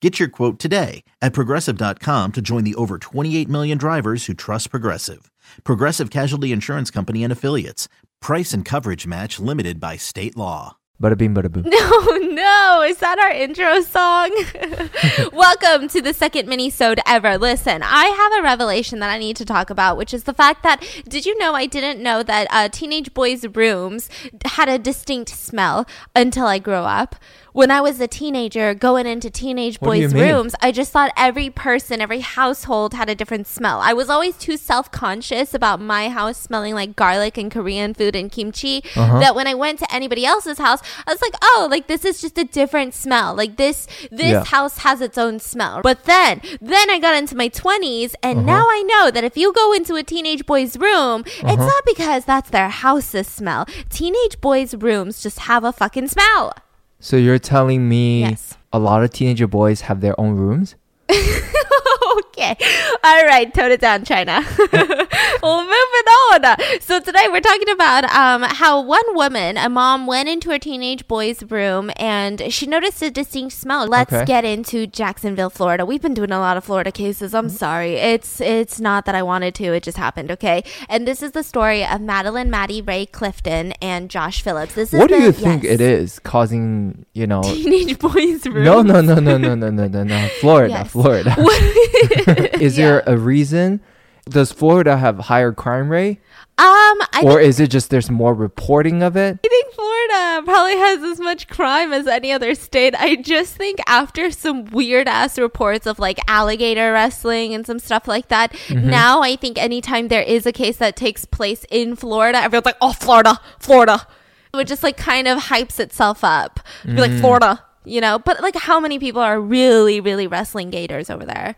Get your quote today at progressive.com to join the over 28 million drivers who trust Progressive. Progressive Casualty Insurance Company and Affiliates. Price and coverage match limited by state law. Bada bing, bada boom. No, no, is that our intro song? Welcome to the second mini-sode ever. Listen, I have a revelation that I need to talk about, which is the fact that did you know I didn't know that uh, teenage boys' rooms had a distinct smell until I grew up. When I was a teenager going into teenage What boys' rooms, I just thought every person, every household had a different smell. I was always too self conscious about my house smelling like garlic and Korean food and kimchi Uh-huh. that when I went to anybody else's house, I was like, oh, like this is just a different smell. Like this, this Yeah. house has its own smell. But then, then I got into my 20s Uh-huh. and now I know that if you go into a teenage boy's room, it's Uh-huh. not because that's their house's smell. Teenage boys' rooms just have a fucking smell. So you're telling me Yes. a lot of teenager boys have their own rooms? okay. All right, tone it down, China. well, moving on. So today we're talking about um, how one woman, a mom, went into her teenage boy's room and she noticed a distinct smell. Let's Okay. get into Jacksonville, Florida. We've been doing a lot of Florida cases. I'm sorry. It's it's not that I wanted to. It just happened. Okay. And this is the story of Madelyn Maddie Rae Clifton and Josh Phillips. This is What do the- you think yes. it is causing, you know? Teenage boys' room. No, no, no, no, no, no, no, no, no. Florida, Yes. Florida. is there a reason? Does Florida have higher crime rate? Um, I Or is it just there's more reporting of it? I think Florida probably has as much crime as any other state. I just think after some weird ass reports of like alligator wrestling and some stuff like that, Mm-hmm. now I think anytime there is a case that takes place in Florida, everyone's like, oh, Florida, Florida. It just like kind of hypes itself up. Be Mm. like, Florida, you know? But like, how many people are really, really wrestling gators over there?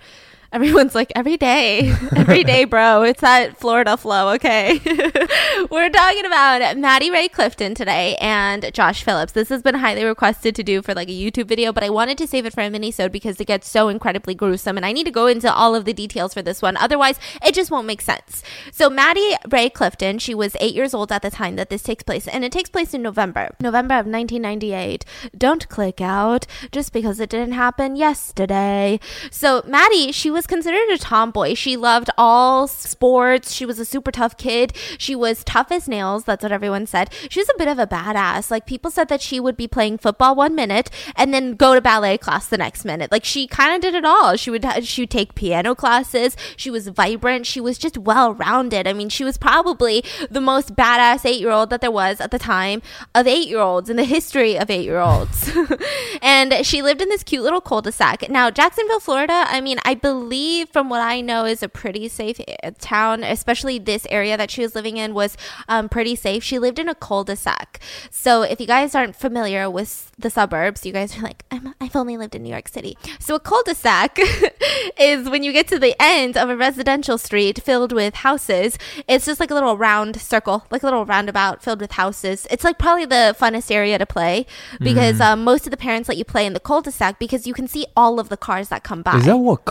Everyone's like, every day, every day, bro. It's that Florida flow, okay? We're talking about Maddie Rae Clifton today and Josh Phillips. This has been highly requested to do for like a YouTube video, but I wanted to save it for a mini-sode because it gets so incredibly gruesome and I need to go into all of the details for this one. Otherwise, it just won't make sense. So Maddie Rae Clifton, she was eight years old at the time that this takes place, and it takes place in November, November of 1998. Don't click out just because it didn't happen yesterday. So Maddie, she was considered a tomboy. She loved all sports. She was a super tough kid. She was tough as nails. That's what everyone said. She was a bit of a badass. Like people said that she would be playing football one minute and then go to ballet class the next minute. Like she kind of did it all. She would she would take piano classes. She was vibrant. She was just well rounded. I mean, she was probably the most badass eight year old that there was at the time of eight year olds in the history of eight year olds. and she lived in this cute little cul-de-sac. Now, Jacksonville, Florida, I mean, I believe from what I know is a pretty safe uh, town, especially this area that she was living in was um, pretty safe. She lived in a cul-de-sac. So if you guys aren't familiar with the suburbs, you guys are like, I'm, I've only lived in New York City. So a cul-de-sac is when you get to the end of a residential street filled with houses. It's just like a little round circle, like a little roundabout filled with houses. It's like probably the funnest area to play because um, most of the parents let you play in the cul-de-sac because you can see all of the cars that come by. Is that what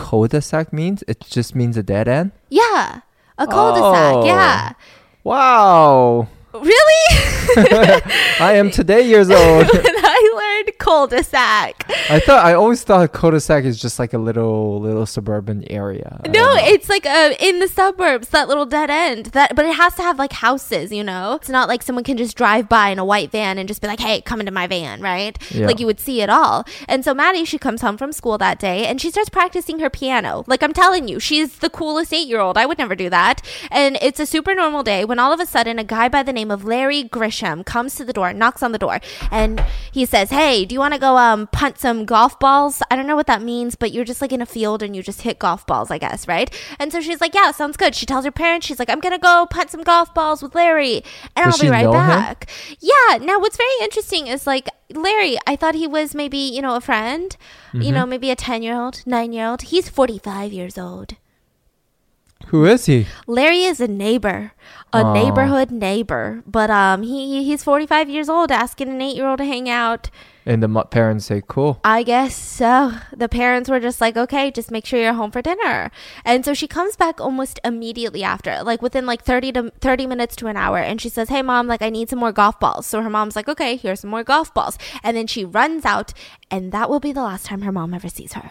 cul-de-sac means? It just means a dead end? yeah, a cul-de-sac. Oh. Yeah. Wow. Really? I am today years old. when Learned cul-de-sac. I thought I always thought cul-de-sac is just like a little little suburban area. No, it's like uh, in the suburbs, that little dead end. That, but it has to have like houses, you know. It's not like someone can just drive by in a white van and just be like, "Hey, come into my van," right? Yeah. Like you would see it all. And so Maddie, she comes home from school that day and she starts practicing her piano. Like I'm telling you, she's the coolest eight year old. I would never do that. And it's a super normal day when all of a sudden a guy by the name of Larry Grisham comes to the door, knocks on the door, and he says, "Hey, do you want to go um punt some golf balls? I don't know what that means, but you're just like in a field and you just hit golf balls, I guess, right?" And so she's like, "Yeah, sounds good." She tells her parents, she's like, "I'm gonna go punt some golf balls with Larry, and Does I'll be right know him? back." Yeah. Now, what's very interesting is like Larry. I thought he was maybe you know a friend, you Mm-hmm. know, maybe a ten year old, nine year old. He's forty five years old. Who is he? Larry is a neighbor, a neighborhood neighbor. But um, he he's 45 years old, asking an eight year old to hang out. And the parents say, "Cool." I guess so. The parents were just like, okay, just make sure you're home for dinner. And so she comes back almost immediately after, like within like 30 to 30 minutes to an hour. And she says, hey, mom, like I need some more golf balls. So her mom's like, okay, here's some more golf balls. And then she runs out, and that will be the last time her mom ever sees her.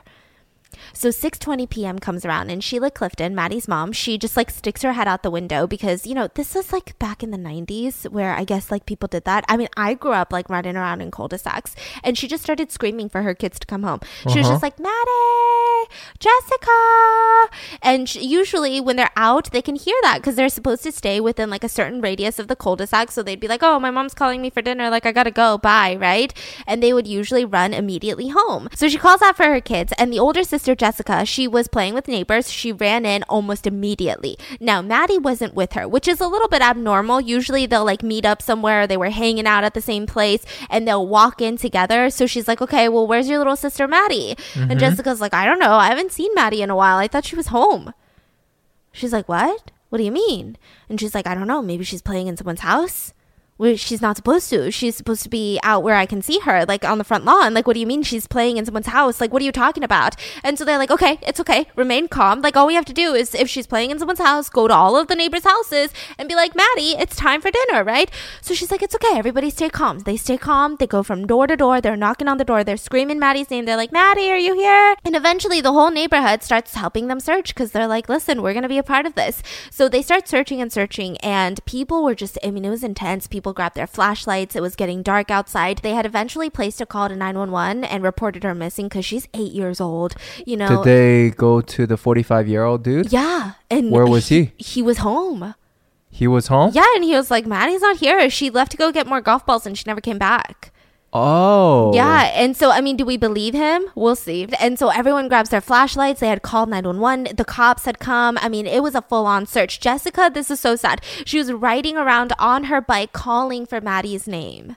So 6:20 p.m. comes around and Sheila Clifton, Maddie's mom, she just like sticks her head out the window because, you know, this was like back in the 90s where I guess like people did that. I mean, I grew up like running around in cul-de-sacs and she just started screaming for her kids to come home. She was Uh-huh. just like, "Maddie, Jessica." And sh- usually when they're out, they can hear that cuz they're supposed to stay within like a certain radius of the cul-de-sac, so they'd be like, "Oh, my mom's calling me for dinner, like I got to go. Bye." Right? And they would usually run immediately home. So she calls out for her kids and the older sister Jessica, she was playing with neighbors. She ran in almost immediately. Now, Maddie wasn't with her, which is a little bit abnormal. Usually they'll like meet up somewhere, they were hanging out at the same place, and they'll walk in together. So she's like, okay, well, where's your little sister Maddie? And mm-hmm. Jessica's like, I don't know. I haven't seen Maddie in a while. I thought she was home. She's like, what? What do you mean? And she's like, I don't know. Maybe she's playing in someone's house. Where she's not supposed to. She's supposed to be out where I can see her, like on the front lawn. Like, what do you mean she's playing in someone's house? Like, what are you talking about? And so they're like, okay, it's okay. Remain calm. Like, all we have to do is if she's playing in someone's house, go to all of the neighbors' houses and be like, Maddie, it's time for dinner, right? So she's like, it's okay. Everybody stay calm. They stay calm. They go from door to door. They're knocking on the door. They're screaming Maddie's name. They're like, Maddie, are you here? And eventually the whole neighborhood starts helping them search because they're like, listen, we're going to be a part of this. So they start searching and searching, and people were just, I mean, it was intense. People grabbed their flashlights. It was getting dark outside. They had eventually placed a call to 911 and reported her missing because she's eight years old. You know, Did they go to the 45 year old dude? yeah. And Where was he? He was home. He was home? Yeah, and he was like, Maddie's not here. She left to go get more golf balls and she never came back. Oh. Yeah, and so I mean, do we believe him? We'll see. And so everyone grabs their flashlights. They had called 911. The cops had come. I mean, it was a full-on search. Jessica, this is so sad. She was riding around on her bike calling for Maddie's name.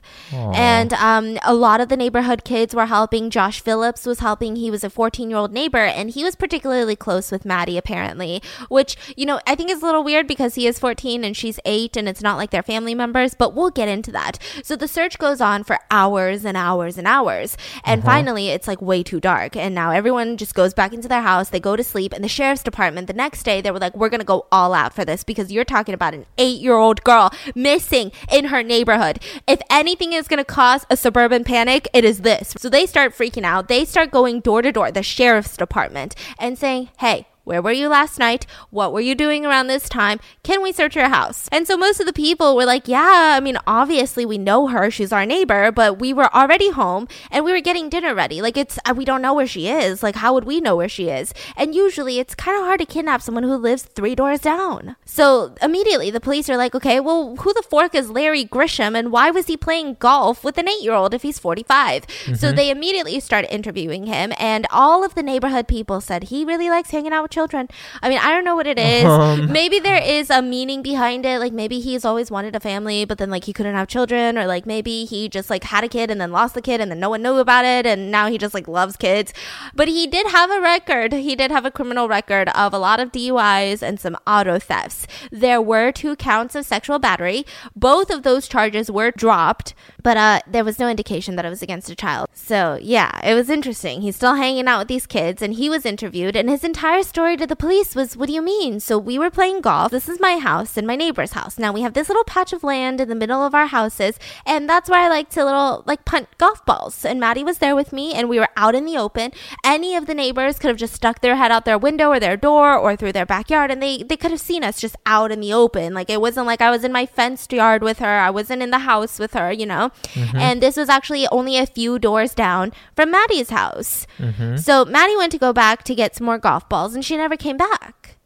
And um, a lot of the neighborhood kids were helping. Josh Phillips was helping. He was a 14-year-old neighbor and he was particularly close with Maddie apparently, which, you know, I think is a little weird because he is 14 and she's 8 and it's not like they're family members, but we'll get into that. So the search goes on for hours and hours and hours. And uh-huh. finally, it's like way too dark. And now everyone just goes back into their house. They go to sleep. And the sheriff's department, the next day, they were like, we're going to go all out for this because you're talking about an eight year old girl missing in her neighborhood. If anything is going to cause a suburban panic, it is this. So they start freaking out. They start going door to door, the sheriff's department, and saying, hey, where were you last night? What were you doing around this time? Can we search your house? And so most of the people were like, yeah, I mean, obviously we know her. She's our neighbor, but we were already home and we were getting dinner ready. Like it's, uh, we don't know where she is. Like how would we know where she is? And usually it's kind of hard to kidnap someone who lives three doors down. So immediately the police are like, okay, well, who the fork is Larry Grisham and why was he playing golf with an eight year old if he's 45? So they immediately start interviewing him and all of the neighborhood people said he really likes hanging out with children. I mean, I don't know what it is. Um. maybe there is a meaning behind it. Like maybe he's always wanted a family, but then like he couldn't have children, or like maybe he just like had a kid and then lost the kid and then no one knew about it, and now he just like loves kids. But he did have a record. He did have a criminal record of a lot of DUIs and some auto thefts. There were two counts of sexual battery. Both of those charges were dropped, but uh, there was no indication that it was against a child. So yeah, it was interesting. He's still hanging out with these kids, and he was interviewed, and his entire story to the police was, "What do you mean? So we were playing golf. This is my house and my neighbor's house. Now we have this little patch of land in the middle of our houses, and that's where I like to little like punt golf balls. And Maddie was there with me, and we were out in the open. Any of the neighbors could have just stuck their head out their window or their door or through their backyard, and they they could have seen us just out in the open. Like it wasn't like I was in my fenced yard with her. I wasn't in the house with her, you know. Mm-hmm. And this was actually only a few doors down from Maddie's house. Mm-hmm. So Maddie went to go back to get some more golf balls, and she never came back.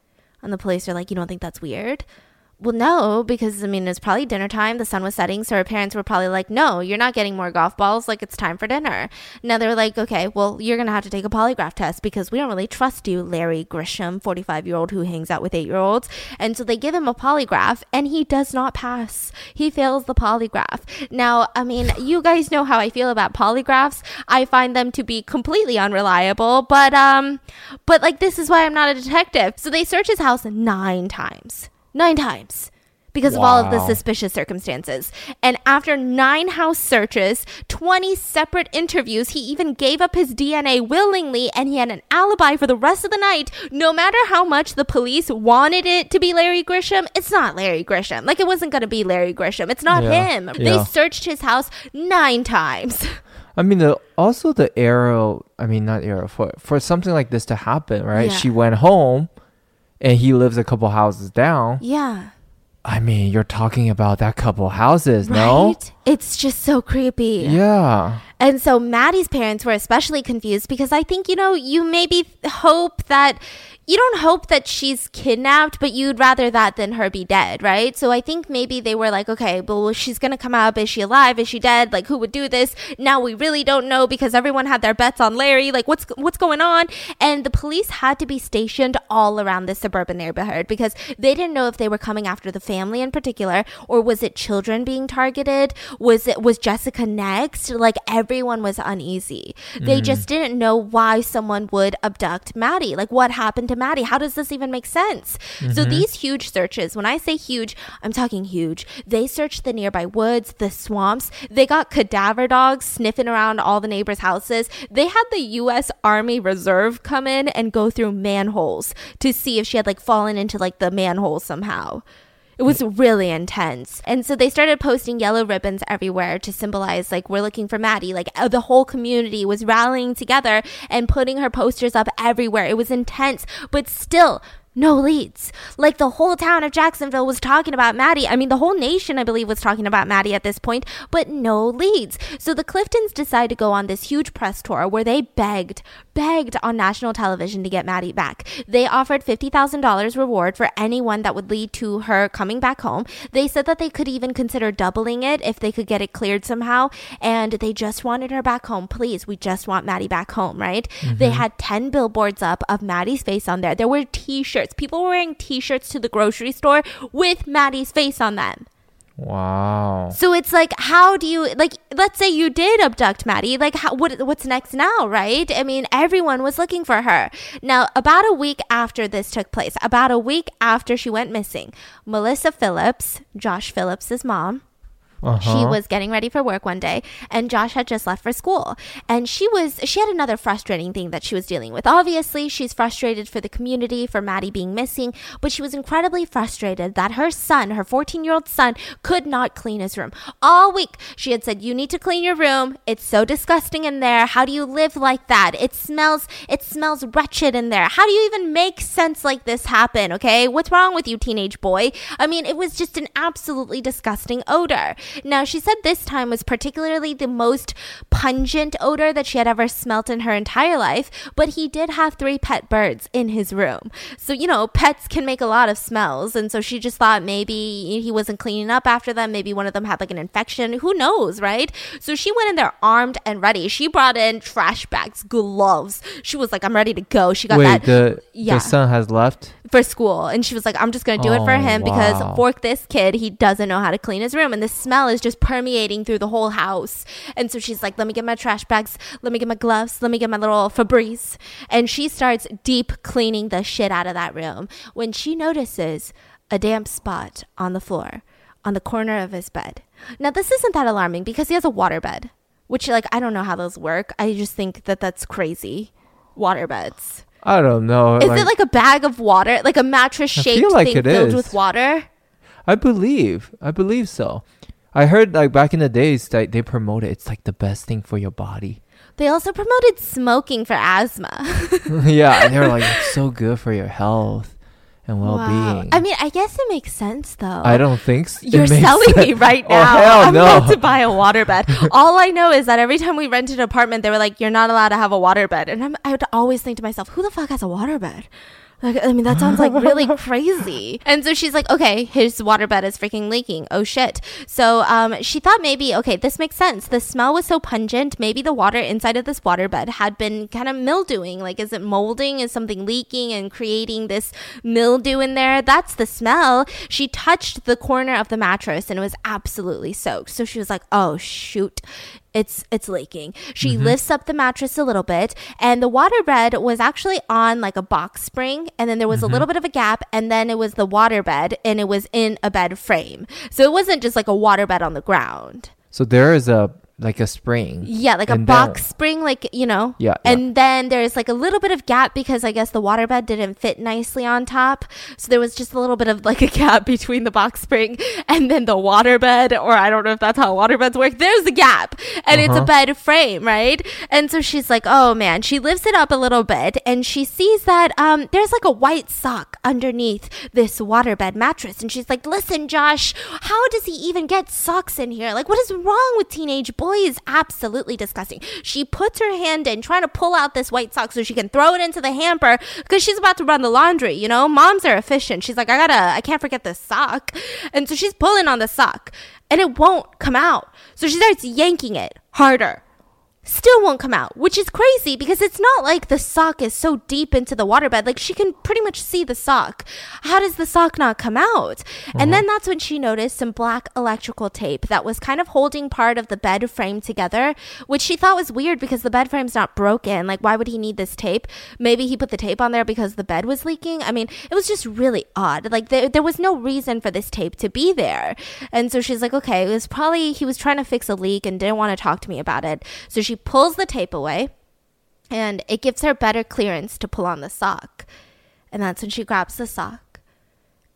And the police are like, You don't think that's weird? Well, no, because I mean, it's probably dinner time. The sun was setting. So her parents were probably like, no, you're not getting more golf balls. Like, it's time for dinner. Now they're like, okay, well, you're going to have to take a polygraph test because we don't really trust you, Larry Grisham, 45 year old who hangs out with eight year olds. And so they give him a polygraph and he does not pass. He fails the polygraph. Now, I mean, you guys know how I feel about polygraphs. I find them to be completely unreliable, but, um, but like, this is why I'm not a detective. So they search his house nine times nine times because of all of the suspicious circumstances. And after nine house searches, 20 separate interviews, he even gave up his DNA willingly and he had an alibi for the rest of the night. No matter how much the police wanted it to be Larry Grisham, it's not Larry Grisham. Like it wasn't going to be Larry Grisham. It's not Yeah. him. They Yeah. searched his house nine times. I mean, the, also the arrow. I mean, not arrow for for something like this to happen, right? Yeah. She went home, and he lives a couple houses down. yeah. I mean, you're talking about that couple houses, no? It's just so creepy. Yeah. And so Maddie's parents were especially confused because I think, you know, you maybe hope that you don't hope that she's kidnapped, but you'd rather that than her be dead, right? So I think maybe they were like, okay, well, she's going to come out. Is she alive? Is she dead? Like, who would do this? Now we really don't know because everyone had their bets on Larry. Like, what's, what's going on? And the police had to be stationed all around this suburban neighborhood because they didn't know if they were coming after the family in particular or was it children being targeted? Was it, was Jessica next? Like, everyone was uneasy. They mm. just didn't know why someone would abduct Maddie. Like, what happened to Maddie? How does this even make sense? So, mm-hmm. these huge searches, when I say huge, I'm talking huge. They searched the nearby woods, the swamps. They got cadaver dogs sniffing around all the neighbors' houses. They had the U.S. Army Reserve come in and go through manholes to see if she had like fallen into like the manhole somehow. It was really intense. And so they started posting yellow ribbons everywhere to symbolize, like, we're looking for Maddie. Like, uh, the whole community was rallying together and putting her posters up everywhere. It was intense, but still, no leads. Like, the whole town of Jacksonville was talking about Maddie. I mean, the whole nation, I believe, was talking about Maddie at this point, but no leads. So the Cliftons decided to go on this huge press tour where they begged, begged on national television to get Maddie back. They offered $50,000 reward for anyone that would lead to her coming back home. They said that they could even consider doubling it if they could get it cleared somehow. And they just wanted her back home. Please, we just want Maddie back home, right? They mm-hmm. had 10 billboards up of Maddie's face on there. There were t shirts. People were wearing t shirts to the grocery store with Maddie's face on them. Wow. So it's like, how do you like? Let's say you did abduct Maddie. Like, how, what what's next now, right? I mean, everyone was looking for her. Now, about a week after this took place, about a week after she went missing, Melissa Phillips, Josh Phillips's mom, Uh-huh. she was getting ready for work one day and Josh had just left for school and she was she had another frustrating thing that she was dealing with. Obviously, she's frustrated for the community for Maddie being missing, but she was incredibly frustrated that her son, her 14-year-old son, could not clean his room. All week she had said, "You need to clean your room. It's so disgusting in there. How do you live like that? It smells it smells wretched in there. How do you even make sense like this happen, okay? What's wrong with you, teenage boy?" I mean, it was just an absolutely disgusting odor. Now, she said this time was particularly the most pungent odor that she had ever smelt in her entire life, but he did have three pet birds in his room. So, you know, pets can make a lot of smells. And so she just thought maybe he wasn't cleaning up after them. Maybe one of them had like an infection. Who knows, right? So she went in there armed and ready. She brought in trash bags, gloves. She was like, I'm ready to go. She got Wait, that the yeah. the son has left. For school. And she was like i'm just gonna do it for Oh, him because wow. fork this kid he doesn't know how to clean his room. And the smell is just permeating through the whole house. And so she's like let me get my trash bags let me get my gloves let me get my little febreze. And she starts deep cleaning the shit out of that room when she notices a damp spot on the floor on the corner of his bed. Now this isn't that alarming because he has a water bed which like i don't know how those work. I just think that that's crazy. Water beds I don't know. is it like a bag of water, like a mattress shaped like thing filled is. with water? I believe. I believe so. I heard like back in the days that they promote it. It's like the best thing for your body. They also promoted smoking for asthma. yeah, and they were like, it's so good for your health and well-being. I mean, I guess it makes sense though. I don't think so. You're selling me right Oh, now. hell I'm no. about to buy a waterbed. All I know is that every time we rented an apartment, they were like, "You're not allowed to have a waterbed," and I'm, I would always think to myself, "Who the fuck has a waterbed?" I mean, that sounds like really crazy. And so she's like, okay, his waterbed is freaking leaking. Oh shit. So um, she thought maybe, okay, this makes sense. The smell was so pungent. Maybe the water inside of this waterbed had been kind of mildewing. Like, is it molding? Is something leaking and creating this mildew in there? That's the smell. She touched the corner of the mattress and it was absolutely soaked. So she was like, oh shoot it's it's leaking. She Mm-hmm. lifts up the mattress a little bit, and the waterbed was actually on like a box spring, and then there was Mm-hmm. a little bit of a gap, and then it was the waterbed, and it was in a bed frame. So it wasn't just like a waterbed on the ground. So there is a like a spring. Yeah, like a box then- spring, like you know. Yeah, yeah. And then there's like a little bit of gap because I guess the waterbed didn't fit nicely on top, so there was just a little bit of like a gap between the box spring and then the waterbed, or I don't know if that's how waterbeds work. There's a gap, and it's a Uh-huh. bed frame, right? And so she's like, "Oh man," she lifts it up a little bit, and she sees that um there's like a white sock underneath this waterbed mattress, and she's like, "Listen, Josh, how does he even get socks in here? Like, what is wrong with teenage boys? Is absolutely disgusting." She puts her hand in, trying to pull out this white sock so she can throw it into the hamper because she's about to run the laundry. You know, moms are efficient. She's like, "I gotta, I can't forget this sock," and so she's pulling on the sock, and it won't come out. So she starts yanking it harder still won't come out, which is crazy because it's not like the sock is so deep into the waterbed. Like she can pretty much see the sock. How does the sock not come out? And uh-huh. then that's when she noticed some black electrical tape that was kind of holding part of the bed frame together, which she thought was weird because the bed frame's not broken. Like, why would he need this tape? Maybe he put the tape on there because the bed was leaking. I mean, it was just really odd. Like, there, there was no reason for this tape to be there. And so she's like, okay, it was probably he was trying to fix a leak and didn't want to talk to me about it. So she pulls the tape away and it gives her better clearance to pull on the sock. And that's when she grabs the sock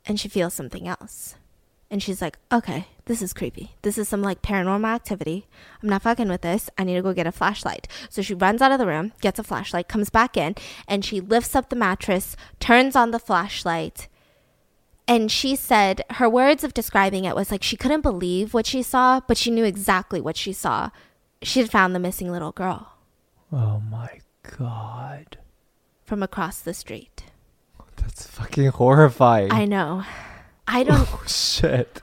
and she feels something else. And she's like, okay, this is creepy. This is some like paranormal activity. I'm not fucking with this. I need to go get a flashlight. So she runs out of the room, gets a flashlight, comes back in, and she lifts up the mattress, turns on the flashlight. And she said her words of describing it was like she couldn't believe what she saw, but she knew exactly what she saw. She had found the missing little girl Oh my god. from across the street. That's fucking horrifying. I know. I don't. oh shit.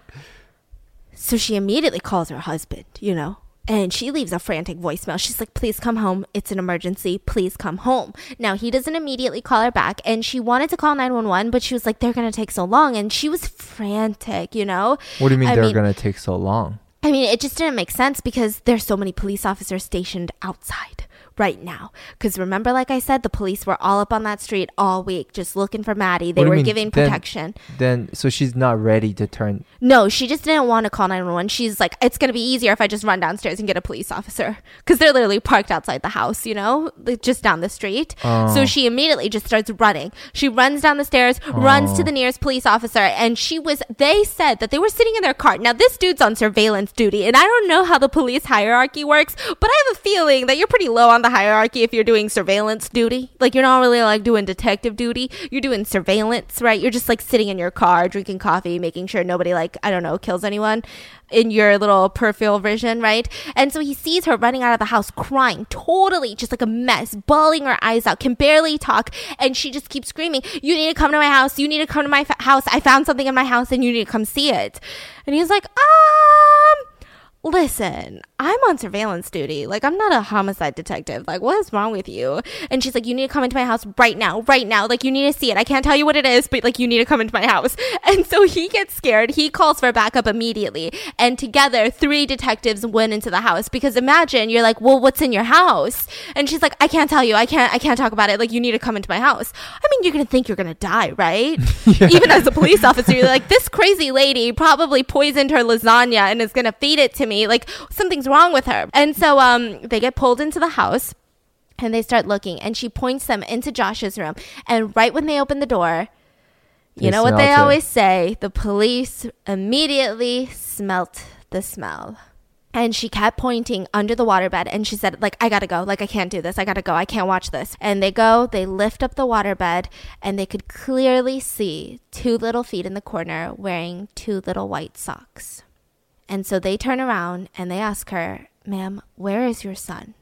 So she immediately calls her husband, you know, and she leaves a frantic voicemail. She's like, please come home. It's an emergency. Please come home. Now, he doesn't immediately call her back, and she wanted to call 911, but she was like, they're going to take so long. And she was frantic, you know? What do you mean I they're gonna take so long? I mean, it just didn't make sense because there's so many police officers stationed outside right now. Because remember, like I said, the police were all up on that street all week just looking for Maddie. They What do you were mean? giving Then- protection. Then so she's not ready to turn. No, she just didn't want to call 911. She's like, it's going to be easier if I just run downstairs and get a police officer. Because they're literally parked outside the house, you know, like, just down the street. Oh. So she immediately just starts running. She runs down the stairs, runs to Oh. the nearest police officer, and she was, they said that they were sitting in their car. Now, this dude's on surveillance duty, and I don't know how the police hierarchy works, but I have a feeling that you're pretty low on the hierarchy if you're doing surveillance duty. Like, you're not really like doing detective duty, you're doing surveillance, right? You're just like sitting in your car, drinking coffee, making sure nobody, like, I don't know, kills anyone in your little peripheral vision, right? And so he sees her running out of the house crying, totally just like a mess, bawling her eyes out, can barely talk, and she just keeps screaming, "You need to come to my house! You need to come to my fa- house! I found something in my house, and you need to come see it." And he's like, "Um." Listen, I'm on surveillance duty. Like, I'm not a homicide detective. Like, what is wrong with you? And she's like, You need to come into my house right now, right now. Like, you need to see it. I can't tell you what it is, but like, you need to come into my house. And so he gets scared. He calls for backup immediately. And together, three detectives went into the house because imagine you're like, Well, what's in your house? And she's like, I can't tell you. I can't, I can't talk about it. Like, you need to come into my house. I mean, you're going to think you're going to die, right? Even as a police officer, you're like, This crazy lady probably poisoned her lasagna and is going to feed it to me. Like, something's wrong with her. And so, um, they get pulled into the house and they start looking and she points them into Josh's room and right when they open the door you They know what they it. always say? The police immediately smelt the smell. And she kept pointing under the waterbed and she said like I got to go. Like I can't do this. I got to go. I can't watch this. And they go they lift up the waterbed and they could clearly see two little feet in the corner wearing two little white socks and so they turn around and they ask her, ma'am, where is your son?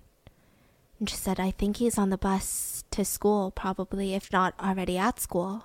And she said, I think he's on the bus to school, probably, if not already at school.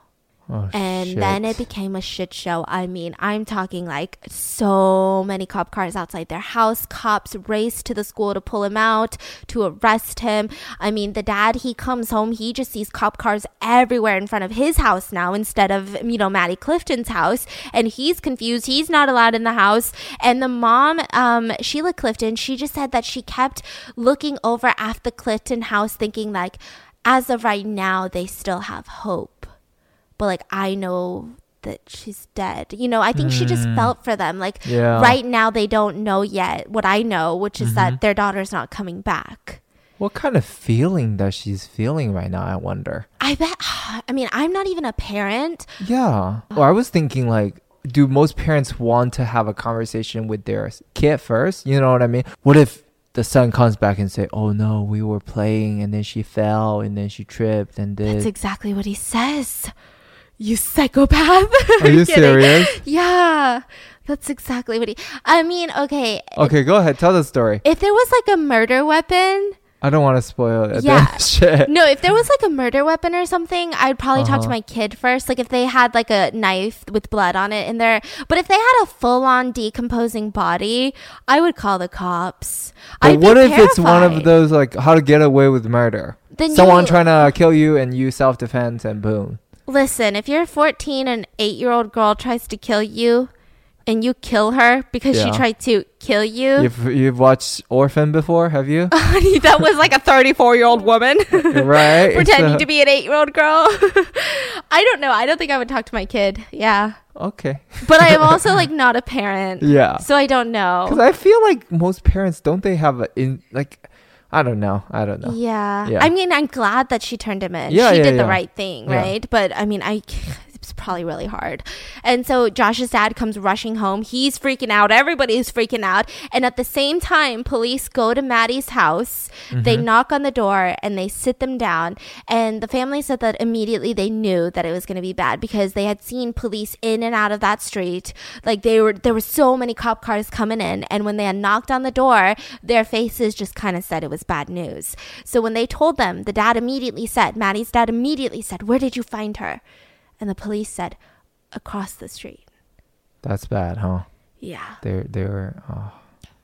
Oh, And then it became a shit show. I mean, I'm talking like so many cop cars outside their house. Cops race to the school to pull him out, to arrest him. I mean, the dad, he comes home, he just sees cop cars everywhere in front of his house now instead of, you know, Maddie Clifton's house. And he's confused. He's not allowed in the house. And the mom, um, Sheila Clifton, she just said that she kept looking over at the Clifton house thinking like, as of right now, they still have hope but like I know that she's dead. You know, I think she just felt for them. Like Yeah. right now they don't know yet what I know, which is Mm-hmm. that their daughter's not coming back. What kind of feeling that she's feeling right now? I wonder. I bet I mean, I'm not even a parent. Yeah. Well, I was thinking like, do most parents want to have a conversation with their kid first? You know what I mean? What if the son comes back and say, "Oh no, we were playing and then she fell and then she tripped and did." That's exactly what he says. You psychopath. Are you serious? Yeah. That's exactly what he I mean, okay. Okay, go ahead. Tell the story. If there was like a murder weapon, I don't want to spoil it. Yeah. Shit. No, if there was like a murder weapon or something, I'd probably talk to Uh-huh. my kid first. Like if they had like a knife with blood on it in there. But if they had a full on decomposing body, I would call the cops. But I'd be what if it's one of those like how to get away with murder? Then Someone you- trying to kill you and you self defense and boom. Listen, if you're 14 and an 8 year old girl tries to kill you and you kill her because she tried to kill you, You've you've watched Orphan before, have you? Oh, that was like a 34 year old woman. right. Pretending So- to be an eight year old girl. I don't know. I don't think I would talk to my kid. Yeah. Okay. But I am also like not a parent. Yeah. So I don't know. Because I feel like most parents don't they have a in like I don't know I don't know. Yeah. Yeah. I mean, I'm glad that she turned him in. Yeah, she yeah, did the right thing, right? But I mean, I it's probably really hard. And so Josh's dad comes rushing home. He's freaking out. Everybody's freaking out. And at the same time, police go to Maddie's house. They Mm-hmm. knock on the door and they sit them down. And the family said that immediately they knew that it was going to be bad because they had seen police in and out of that street. Like they were, there were so many cop cars coming in. And when they had knocked on the door, their faces just kind of said it was bad news. So when they told them, the dad immediately said, Maddie's dad immediately said, Where did you find her? And the police said, Across the street. That's bad, huh? Yeah. They're they're oh.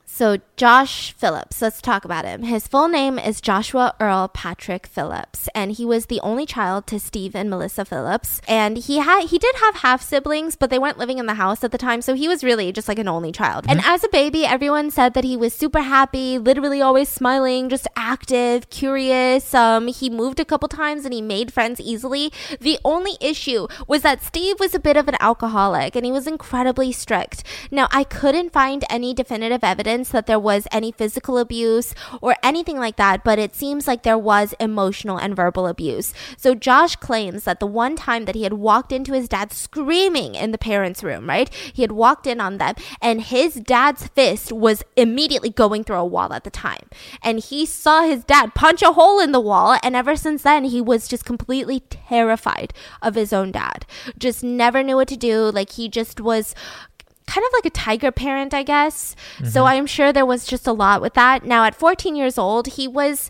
So, Josh Phillips, let's talk about him. His full name is Joshua Earl Patrick Phillips, and he was the only child to Steve and Melissa Phillips. And he had he did have half siblings, but they weren't living in the house at the time, so he was really just like an only child. And as a baby, everyone said that he was super happy, literally always smiling, just active, curious. Um, he moved a couple times and he made friends easily. The only issue was that Steve was a bit of an alcoholic and he was incredibly strict. Now, I couldn't find any definitive evidence that there was any physical abuse or anything like that, but it seems like there was emotional and verbal abuse. So Josh claims that the one time that he had walked into his dad screaming in the parents' room, right? He had walked in on them and his dad's fist was immediately going through a wall at the time. And he saw his dad punch a hole in the wall and ever since then he was just completely terrified of his own dad. Just never knew what to do. Like he just was kind of like a tiger parent, I guess. So mm-hmm. I'm sure there was just a lot with that. Now, at 14 years old, he was.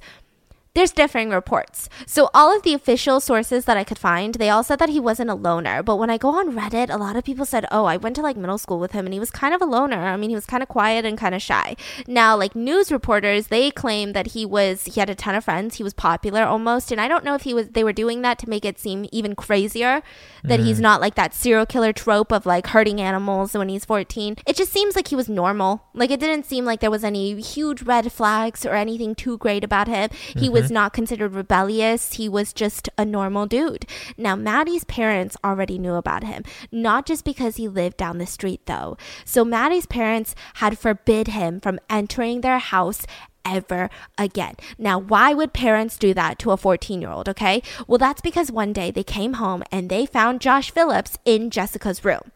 There's differing reports. So all of the official sources that I could find, they all said that he wasn't a loner. But when I go on Reddit, a lot of people said, "Oh, I went to like middle school with him and he was kind of a loner. I mean, he was kind of quiet and kind of shy." Now, like news reporters, they claim that he was he had a ton of friends, he was popular almost, and I don't know if he was they were doing that to make it seem even crazier that he's mm-hmm. not like that serial killer trope of like hurting animals when he's 14. It just seems like he was normal. Like it didn't seem like there was any huge red flags or anything too great about him. He was not considered rebellious. He was just a normal dude. Now, Maddie's parents already knew about him, not just because he lived down the street though. So Maddie's parents had forbid him from entering their house ever again. Now, why would parents do that to a 14 year old? Okay. Well, that's because one day they came home and they found Josh Phillips in Jessica's room.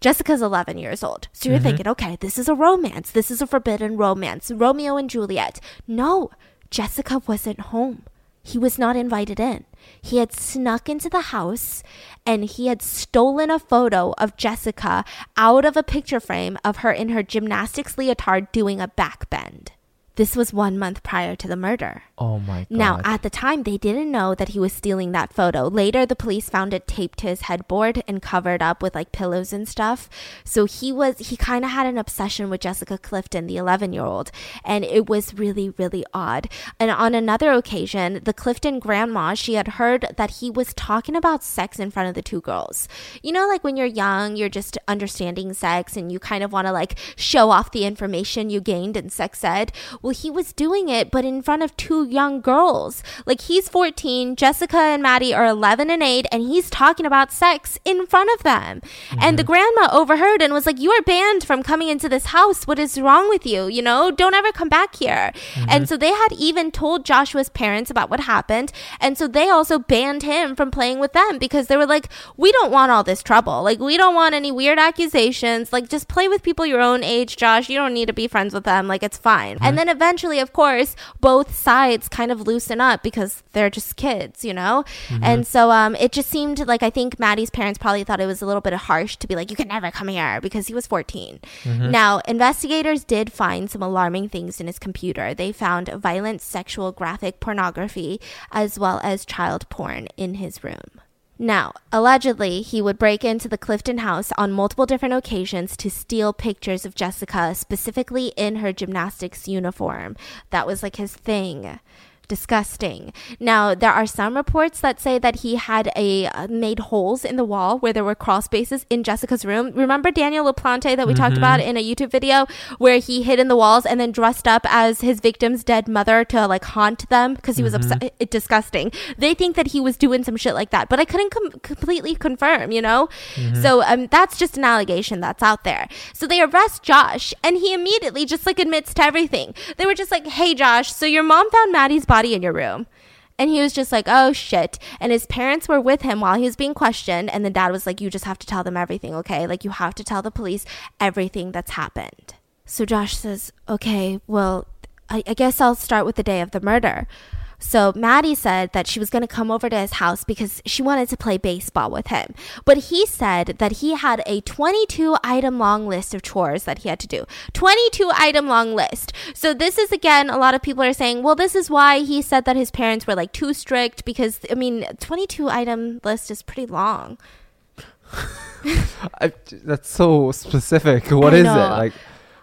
Jessica's 11 years old. So you're mm-hmm. thinking, okay, this is a romance. This is a forbidden romance. Romeo and Juliet. No, Jessica wasn't home. He was not invited in. He had snuck into the house and he had stolen a photo of Jessica out of a picture frame of her in her gymnastics leotard doing a back bend. This was one month prior to the murder. Oh my god. Now, at the time, they didn't know that he was stealing that photo. Later, the police found it taped to his headboard and covered up with like pillows and stuff. So he was, he kind of had an obsession with Jessica Clifton, the 11 year old. And it was really, really odd. And on another occasion, the Clifton grandma, she had heard that he was talking about sex in front of the two girls. You know, like when you're young, you're just understanding sex and you kind of want to like show off the information you gained in sex ed. Well, he was doing it, but in front of two young girls. Like he's 14, Jessica and Maddie are 11 and 8, and he's talking about sex in front of them. Mm-hmm. And the grandma overheard and was like, You are banned from coming into this house. What is wrong with you? You know, don't ever come back here. Mm-hmm. And so they had even told Joshua's parents about what happened. And so they also banned him from playing with them because they were like, We don't want all this trouble. Like, we don't want any weird accusations. Like, just play with people your own age, Josh. You don't need to be friends with them. Like, it's fine. Mm-hmm. And then eventually, of course, both sides kind of loosen up because they're just kids, you know? Mm-hmm. And so um, it just seemed like I think Maddie's parents probably thought it was a little bit harsh to be like, you can never come here because he was 14. Mm-hmm. Now, investigators did find some alarming things in his computer. They found violent sexual graphic pornography as well as child porn in his room. Now, allegedly, he would break into the Clifton house on multiple different occasions to steal pictures of Jessica, specifically in her gymnastics uniform. That was like his thing disgusting. Now, there are some reports that say that he had a uh, made holes in the wall where there were crawl spaces in Jessica's room. Remember Daniel LaPlante that we mm-hmm. talked about in a YouTube video where he hid in the walls and then dressed up as his victim's dead mother to like haunt them because he was mm-hmm. upset. It, disgusting. They think that he was doing some shit like that, but I couldn't com- completely confirm, you know? Mm-hmm. So um, that's just an allegation that's out there. So they arrest Josh and he immediately just like admits to everything. They were just like, hey, Josh, so your mom found Maddie's body in your room. And he was just like, oh shit. And his parents were with him while he was being questioned. And the dad was like, you just have to tell them everything, okay? Like, you have to tell the police everything that's happened. So Josh says, okay, well, I, I guess I'll start with the day of the murder. So Maddie said that she was going to come over to his house because she wanted to play baseball with him. But he said that he had a 22 item long list of chores that he had to do. 22 item long list. So this is again, a lot of people are saying, well, this is why he said that his parents were like too strict because, I mean, 22 item list is pretty long. I, that's so specific. What is it? Like,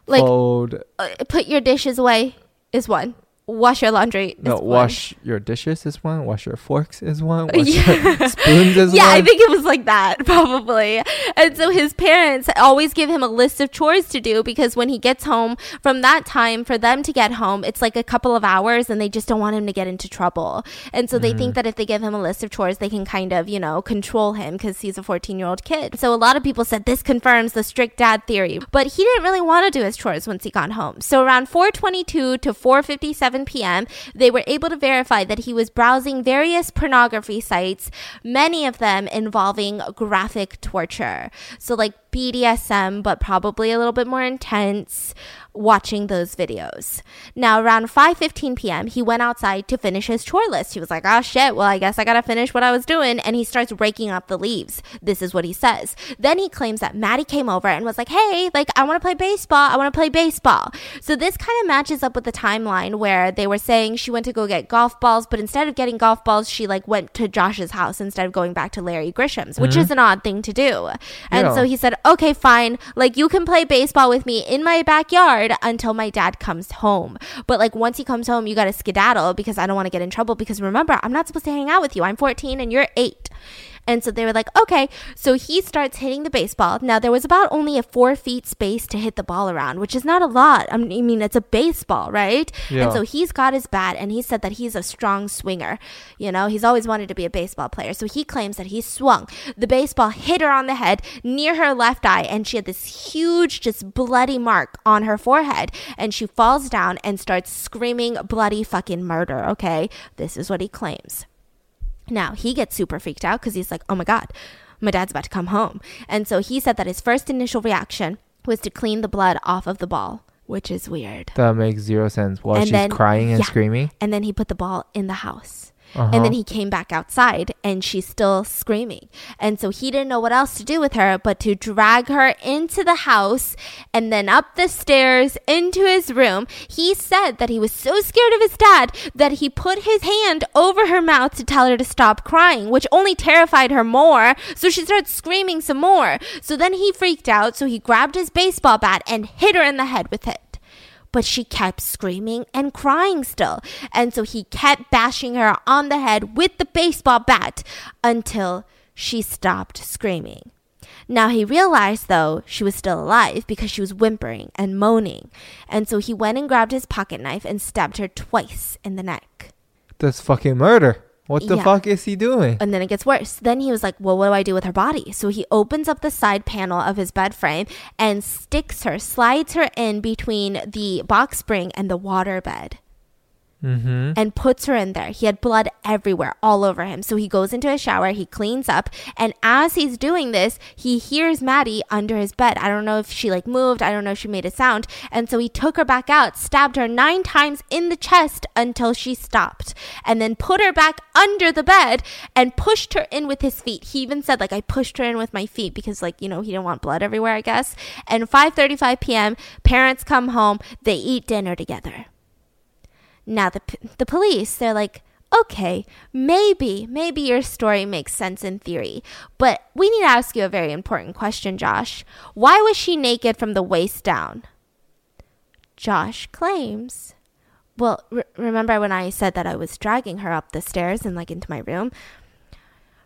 like fold. Uh, put your dishes away is one wash your laundry. No, wash your dishes is one. Wash your forks is one. Wash yeah. your spoons is yeah, one. Yeah, I think it was like that probably. And so his parents always give him a list of chores to do because when he gets home from that time, for them to get home, it's like a couple of hours, and they just don't want him to get into trouble. And so mm-hmm. they think mm-hmm. that if they give him a list of chores, they can kind of you know control him because he's a 14 year old kid. So a lot of people said this confirms the strict dad theory, but he didn't really want to do his chores once he got home. So around 4:22 to 4:57 7 p.m., they were able to verify that he was browsing various pornography sites, many of them involving graphic torture. So, like BDSM, but probably a little bit more intense watching those videos. Now, around 5:15 p.m., he went outside to finish his chore list. He was like, "Oh shit, well, I guess I got to finish what I was doing." And he starts raking up the leaves. This is what he says. Then he claims that Maddie came over and was like, "Hey, like I want to play baseball. I want to play baseball." So this kind of matches up with the timeline where they were saying she went to go get golf balls, but instead of getting golf balls, she like went to Josh's house instead of going back to Larry Grisham's, which mm-hmm. is an odd thing to do. And yeah. so he said, "Okay, fine. Like you can play baseball with me in my backyard." until my dad comes home. But like once he comes home, you got to skedaddle because I don't want to get in trouble because remember, I'm not supposed to hang out with you. I'm 14 and you're 8. And so they were like, okay. So he starts hitting the baseball. Now, there was about only a four feet space to hit the ball around, which is not a lot. I mean, it's a baseball, right? Yeah. And so he's got his bat and he said that he's a strong swinger. You know, he's always wanted to be a baseball player. So he claims that he swung. The baseball hit her on the head near her left eye, and she had this huge, just bloody mark on her forehead. And she falls down and starts screaming bloody fucking murder, okay? This is what he claims. Now, he gets super freaked out because he's like, oh my God, my dad's about to come home. And so he said that his first initial reaction was to clean the blood off of the ball, which is weird. That makes zero sense. While and she's then, crying and yeah. screaming. And then he put the ball in the house. Uh-huh. And then he came back outside and she's still screaming. And so he didn't know what else to do with her but to drag her into the house and then up the stairs into his room. He said that he was so scared of his dad that he put his hand over her mouth to tell her to stop crying, which only terrified her more. So she started screaming some more. So then he freaked out. So he grabbed his baseball bat and hit her in the head with it but she kept screaming and crying still. And so he kept bashing her on the head with the baseball bat until she stopped screaming. Now he realized though she was still alive because she was whimpering and moaning. And so he went and grabbed his pocket knife and stabbed her twice in the neck. That's fucking murder. What the Yeah. fuck is he doing? And then it gets worse. Then he was like, Well, what do I do with her body? So he opens up the side panel of his bed frame and sticks her, slides her in between the box spring and the water bed. Mm-hmm. and puts her in there. He had blood everywhere, all over him. So he goes into a shower, he cleans up, and as he's doing this, he hears Maddie under his bed. I don't know if she like moved, I don't know if she made a sound. And so he took her back out, stabbed her nine times in the chest until she stopped, and then put her back under the bed and pushed her in with his feet. He even said like I pushed her in with my feet because like, you know, he didn't want blood everywhere, I guess. And 5:35 p.m., parents come home, they eat dinner together. Now the the police, they're like, okay, maybe maybe your story makes sense in theory, but we need to ask you a very important question, Josh. Why was she naked from the waist down? Josh claims. Well, re- remember when I said that I was dragging her up the stairs and like into my room?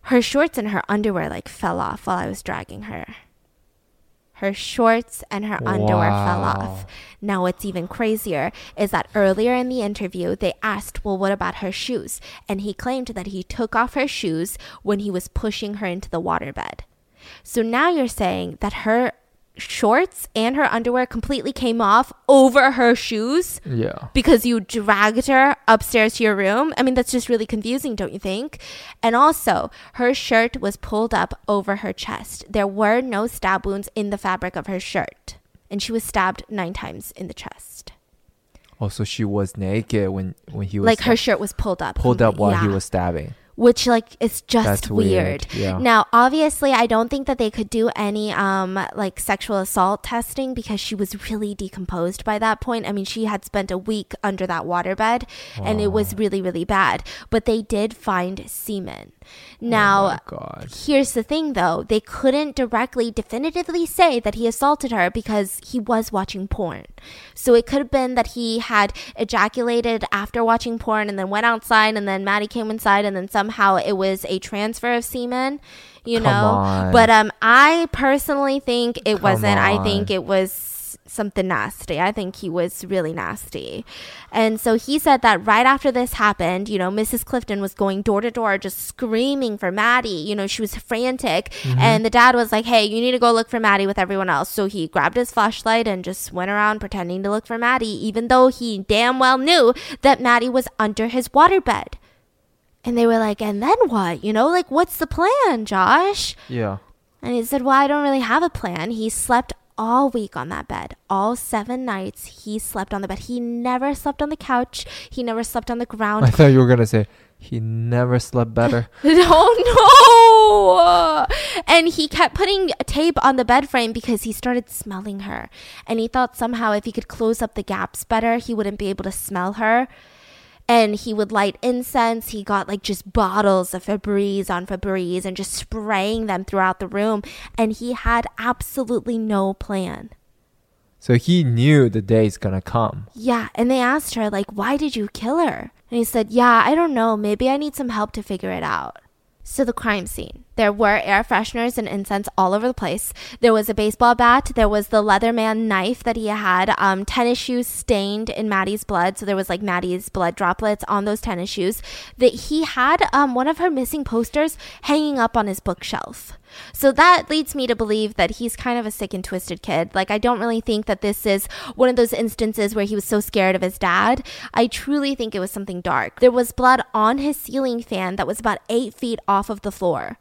Her shorts and her underwear like fell off while I was dragging her. Her shorts and her underwear fell off. Now, what's even crazier is that earlier in the interview, they asked, Well, what about her shoes? And he claimed that he took off her shoes when he was pushing her into the waterbed. So now you're saying that her shorts and her underwear completely came off over her shoes Yeah. because you dragged her upstairs to your room. I mean, that's just really confusing, don't you think? And also, her shirt was pulled up over her chest. There were no stab wounds in the fabric of her shirt. And she was stabbed nine times in the chest. Oh, so she was naked when when he was Like her shirt was pulled up. pulled up while he was stabbing. Which like is just That's weird. weird, yeah. Now, obviously, I don't think that they could do any um like sexual assault testing because she was really decomposed by that point. I mean, she had spent a week under that waterbed and it was really really bad. But they did find semen. Now, oh God. Here's the thing though, they couldn't directly definitively say that he assaulted her because he was watching porn. So it could have been that he had ejaculated after watching porn and then went outside and then Maddie came inside and then somehow it was a transfer of semen, you Come know. on. But um I personally think it Come wasn't. I think it was something nasty. I think he was really nasty. And so he said that right after this happened, you know, Mrs. Clifton was going door to door just screaming for Maddie. You know, she was frantic. Mm-hmm. And the dad was like, hey, you need to go look for Maddie with everyone else. So he grabbed his flashlight and just went around pretending to look for Maddie, even though he damn well knew that Maddie was under his waterbed. And they were like, and then what? You know, like, what's the plan, Josh? Yeah. And he said, Well, I don't really have a plan. He slept all week on that bed. All seven nights he slept on the bed. He never slept on the couch. He never slept on the ground. I thought you were gonna say he never slept better. oh no! And he kept putting tape on the bed frame because he started smelling her. And he thought somehow if he could close up the gaps better, he wouldn't be able to smell her. And he would light incense. He got like just bottles of Febreze on Febreze and just spraying them throughout the room. And he had absolutely no plan. so he knew the day's gonna come. Yeah, and they asked her, like, why did you kill her? And he said, yeah, I don't know. Maybe I need some help to figure it out. So, the crime scene. There were air fresheners and incense all over the place. There was a baseball bat. There was the Leatherman knife that he had. Um, tennis shoes stained in Maddie's blood. So, there was like Maddie's blood droplets on those tennis shoes. That he had um, one of her missing posters hanging up on his bookshelf. So that leads me to believe that he's kind of a sick and twisted kid. Like, I don't really think that this is one of those instances where he was so scared of his dad. I truly think it was something dark. There was blood on his ceiling fan that was about eight feet off of the floor.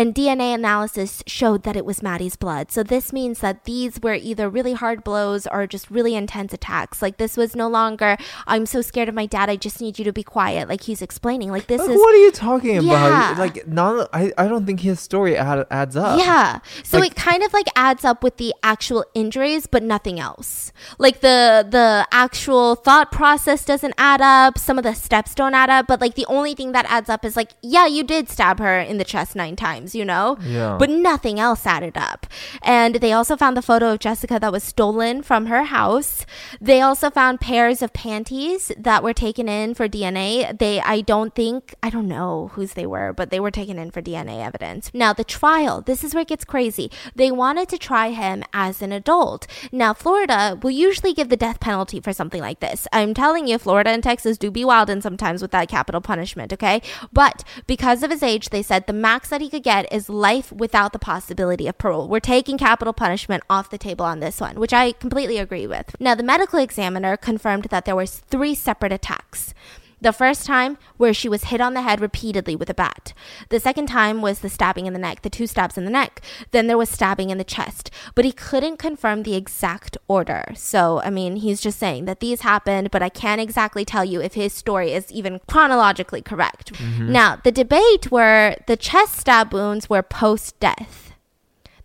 And DNA analysis showed that it was Maddie's blood. So this means that these were either really hard blows or just really intense attacks. Like this was no longer, I'm so scared of my dad, I just need you to be quiet. Like he's explaining, like this Like, is. what are you talking about? Yeah. Like, none. I, I don't think his story add, adds up. Yeah. So Like- it kind of like adds up with the actual injuries, but nothing else. Like the the actual thought process doesn't add up. Some of the steps don't add up. But like the only thing that adds up is like, yeah, you did stab her in the chest nine times, you know? Yeah. But nothing else added up. And they also found the photo of Jessica that was stolen from her house. They also found pairs of panties that were taken in for DNA. They, I don't think, I don't know whose they were, but they were taken in for DNA evidence. Now, the trial, this is where it gets crazy. They wanted to try him as an adult. Now, Florida will usually give the death penalty for something like this. I'm telling you, Florida and Texas do be wild and sometimes with that capital punishment, okay? But because of his age, they said the max that he could get is life without the possibility of parole. We're taking capital punishment off the table on this one, which I completely agree with. Now, the medical examiner confirmed that there was three separate attacks. The first time, where she was hit on the head repeatedly with a bat. The second time was the stabbing in the neck, the two stabs in the neck. Then there was stabbing in the chest. But he couldn't confirm the exact order. So, I mean, he's just saying that these happened, but I can't exactly tell you if his story is even chronologically correct. Mm-hmm. Now, the debate were the chest stab wounds were post death.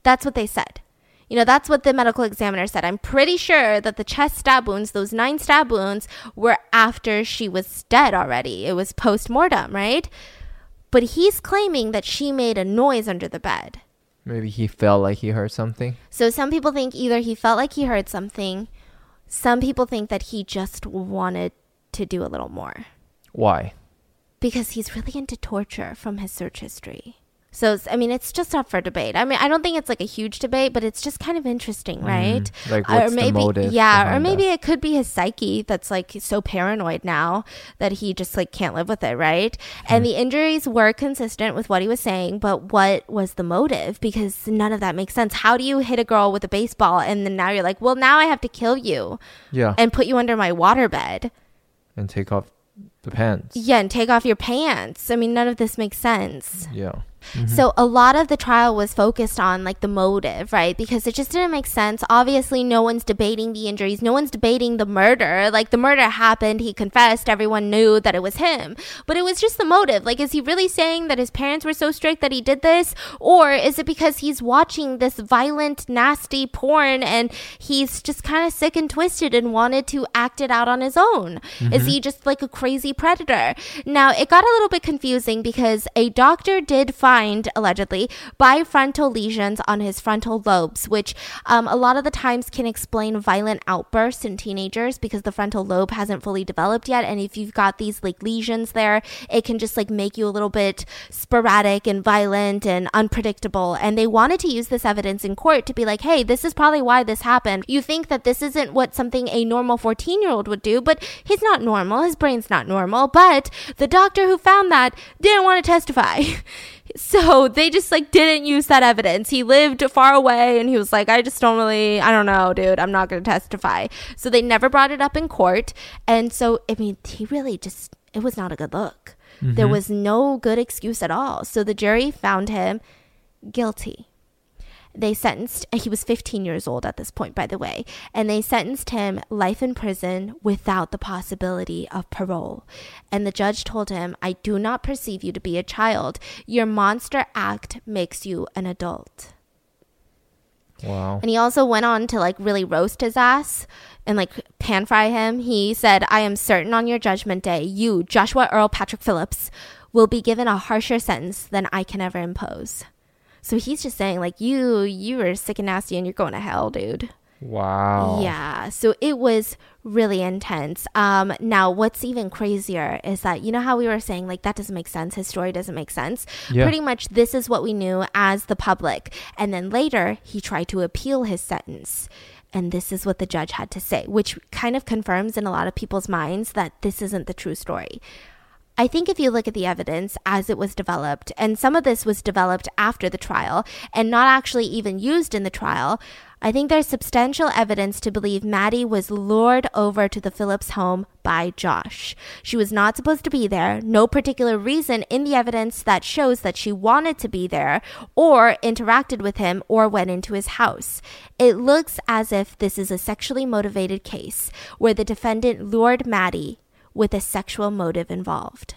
That's what they said. You know, that's what the medical examiner said. I'm pretty sure that the chest stab wounds, those nine stab wounds, were after she was dead already. It was post mortem, right? But he's claiming that she made a noise under the bed. Maybe he felt like he heard something. So some people think either he felt like he heard something, some people think that he just wanted to do a little more Why? because he's really into torture from his search history. So, I mean, it's just up for debate. I mean, I don't think it's like a huge debate, but it's just kind of interesting, right? Mm-hmm. Like, what's or maybe, motive yeah, or maybe that? it could be his psyche that's like so paranoid now that he just like can't live with it, right? And Hmm. the injuries were consistent with what he was saying, but what was the motive? Because none of that makes sense. How do you hit a girl with a baseball and then now you're like, well, now I have to kill you Yeah. and put you under my waterbed? and take off the pants. Yeah, and take off your pants. I mean, none of this makes sense. Yeah. So a lot of the trial was focused on like the motive, right? Because it just didn't make sense. Obviously, no one's debating the injuries. No one's debating the murder. Like the murder happened, he confessed, everyone knew that it was him. But it was just the motive. Like is he really saying that his parents were so strict that he did this or is it because he's watching this violent, nasty porn and he's just kind of sick and twisted and wanted to act it out on his own? Is mm-hmm. he just like a crazy predator? Now, it got a little bit confusing because a doctor did find, allegedly, bifrontal lesions on his frontal lobes, which um, a lot of the times can explain violent outbursts in teenagers because the frontal lobe hasn't fully developed yet. And if you've got these like lesions there, it can just like make you a little bit sporadic and violent and unpredictable. And they wanted to use this evidence in court to be like, hey, this is probably why this happened. You think that this isn't what something a normal 14 year old would do, but he's not normal. His brain's not normal. But the doctor who found that didn't want to testify. So they just like didn't use that evidence. He lived far away and he was like, I just don't really, I don't know, dude, I'm not going to testify. So they never brought it up in court. And so, I mean, he really just, it was not a good look. There mm-hmm. was no good excuse at all. So the jury found him guilty. They sentenced, uh, he was 15 years old at this point, by the way, and they sentenced him life in prison without the possibility of parole. And the judge told him, I do not perceive you to be a child. Your monster act makes you an adult. Wow. And he also went on to like really roast his ass and like pan fry him. He said, I am certain on your judgment day, you, Joshua Earl Patrick Phillips, will be given a harsher sentence than I can ever impose. So he's just saying, like, you, you are sick and nasty and you're going to hell, dude. Wow. Yeah. So it was really intense. Um, now, what's even crazier is that, you know how we were saying, like, that doesn't make sense. His story doesn't make sense. Yeah. Pretty much this is what we knew as the public. And then later, he tried to appeal his sentence. And this is what the judge had to say, which kind of confirms in a lot of people's minds that this isn't the true story. I think if you look at the evidence as it was developed, and some of this was developed after the trial and not actually even used in the trial, I think there's substantial evidence to believe Maddie was lured over to the Phillips home by Josh. She was not supposed to be there, no particular reason in the evidence that shows that she wanted to be there, or interacted with him, or went into his house. It looks as if this is a sexually motivated case where the defendant lured Maddie with a sexual motive involved.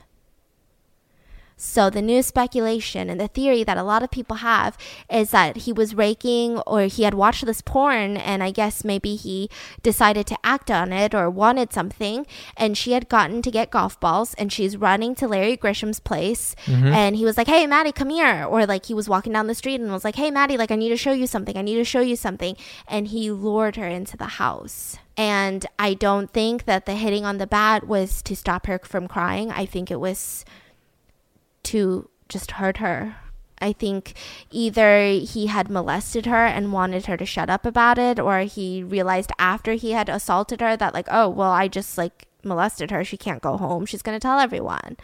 So the new speculation and the theory that a lot of people have is that he was raking or he had watched this porn and I guess maybe he decided to act on it or wanted something and she had gotten to get golf balls and she's running to Larry Grisham's place mm-hmm. and he was like, "Hey, Maddie, come here." Or like he was walking down the street and was like, "Hey, Maddie, like I need to show you something. I need to show you something." And he lured her into the house. And I don't think that the hitting on the bat was to stop her from crying. I think it was to just hurt her. I think either he had molested her and wanted her to shut up about it, or he realized after he had assaulted her that, like, oh, well, I just like molested her. She can't go home. She's going to tell everyone.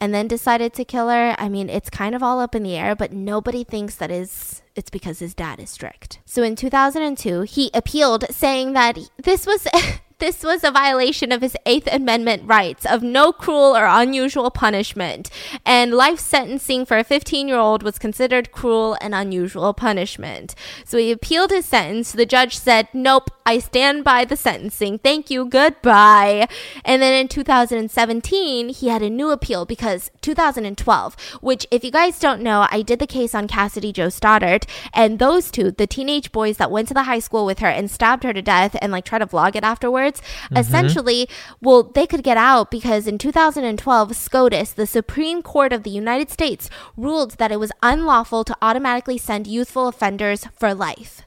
And then decided to kill her. I mean, it's kind of all up in the air, but nobody thinks that is it's because his dad is strict. So in 2002, he appealed saying that this was this was a violation of his 8th amendment rights of no cruel or unusual punishment and life sentencing for a 15-year-old was considered cruel and unusual punishment. So he appealed his sentence. The judge said, "Nope, I stand by the sentencing. Thank you. Goodbye." And then in 2017, he had a new appeal because 2012, which if you guys don't know, I did the case on Cassidy Jo Stoddart and those two, the teenage boys that went to the high school with her and stabbed her to death and like try to vlog it afterwards, Mm-hmm. essentially, well, they could get out because in 2012, SCOTUS, the Supreme Court of the United States, ruled that it was unlawful to automatically send youthful offenders for life.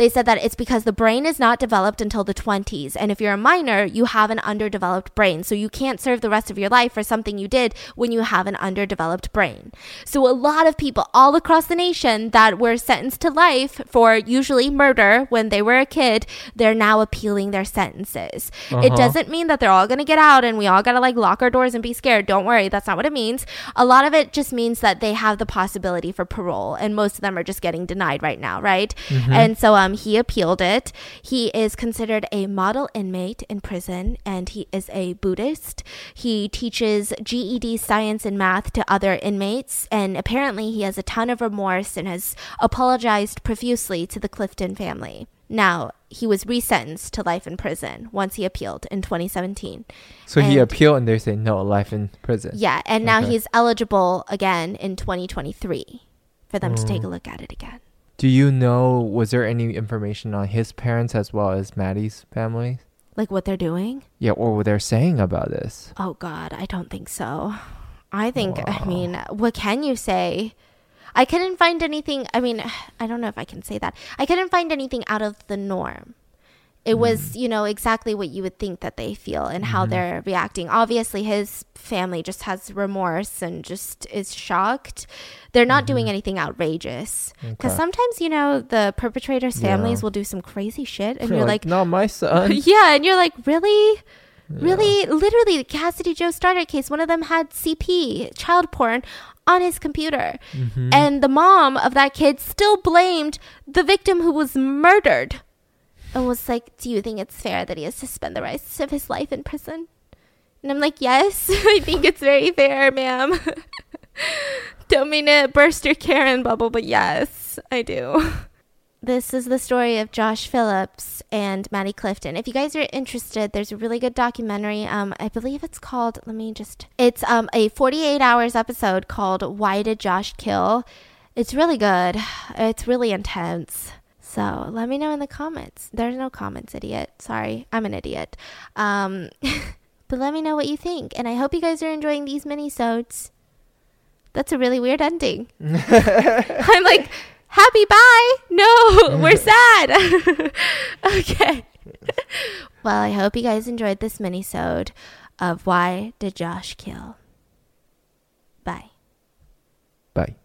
They said that it's because the brain is not developed until the 20s. And if you're a minor, you have an underdeveloped brain. So you can't serve the rest of your life for something you did when you have an underdeveloped brain. So a lot of people all across the nation that were sentenced to life for usually murder when they were a kid, they're now appealing their sentences. It doesn't mean that they're all going to get out and we all got to like lock our doors and be scared. Don't worry. That's not what it means. A lot of it just means that they have the possibility for parole. And most of them are just getting denied right now, right? And so, um, Um, he appealed it. He is considered a model inmate in prison and he is a Buddhist. He teaches GED science and math to other inmates. And apparently, he has a ton of remorse and has apologized profusely to the Clifton family. Now, he was resentenced to life in prison once he appealed in 2017. So he appealed and they say no, life in prison. Yeah, and now Okay. he's eligible again in 2023 for them to take a oh. look at it again. Do you know, was there any information on his parents as well as Maddie's family? Like what they're doing? Yeah, or what they're saying about this? Oh God, I don't think so. I think, I mean, what can you say? I couldn't find anything. I mean, I don't know if I can say that. I couldn't find anything out of the norm. It was, mm. you know, exactly what you would think that they feel and how mm-hmm. they're reacting. Obviously, his family just has remorse and just is shocked. They're not doing mm-hmm. anything outrageous. Because Okay. sometimes, you know, the perpetrators' families Yeah. will do some crazy shit, and you're like, not my son. yeah, and you're like, really? Really? Literally, the Cassidy Jo Stoddart case, one of them had CP, child porn, on his computer. Mm-hmm. And the mom of that kid still blamed the victim who was murdered and was like, Do you think it's fair that he has to spend the rest of his life in prison? And I'm like, Yes, I think it's very fair, ma'am. Don't mean to burst your Karen bubble, but yes, I do. This is the story of Josh Phillips and Maddie Clifton. If you guys are interested, there's a really good documentary. Um, I believe it's called. Let me just. It's um a 48 hours episode called "Why Did Josh Kill." It's really good. It's really intense. So let me know in the comments. There's no comments, idiot. Sorry, I'm an idiot. Um, but let me know what you think, and I hope you guys are enjoying these mini-sodes. That's a really weird ending. I'm like, happy bye. No, we're sad. okay. well, I hope you guys enjoyed this mini-sode of Why Did Josh Kill? Bye. Bye.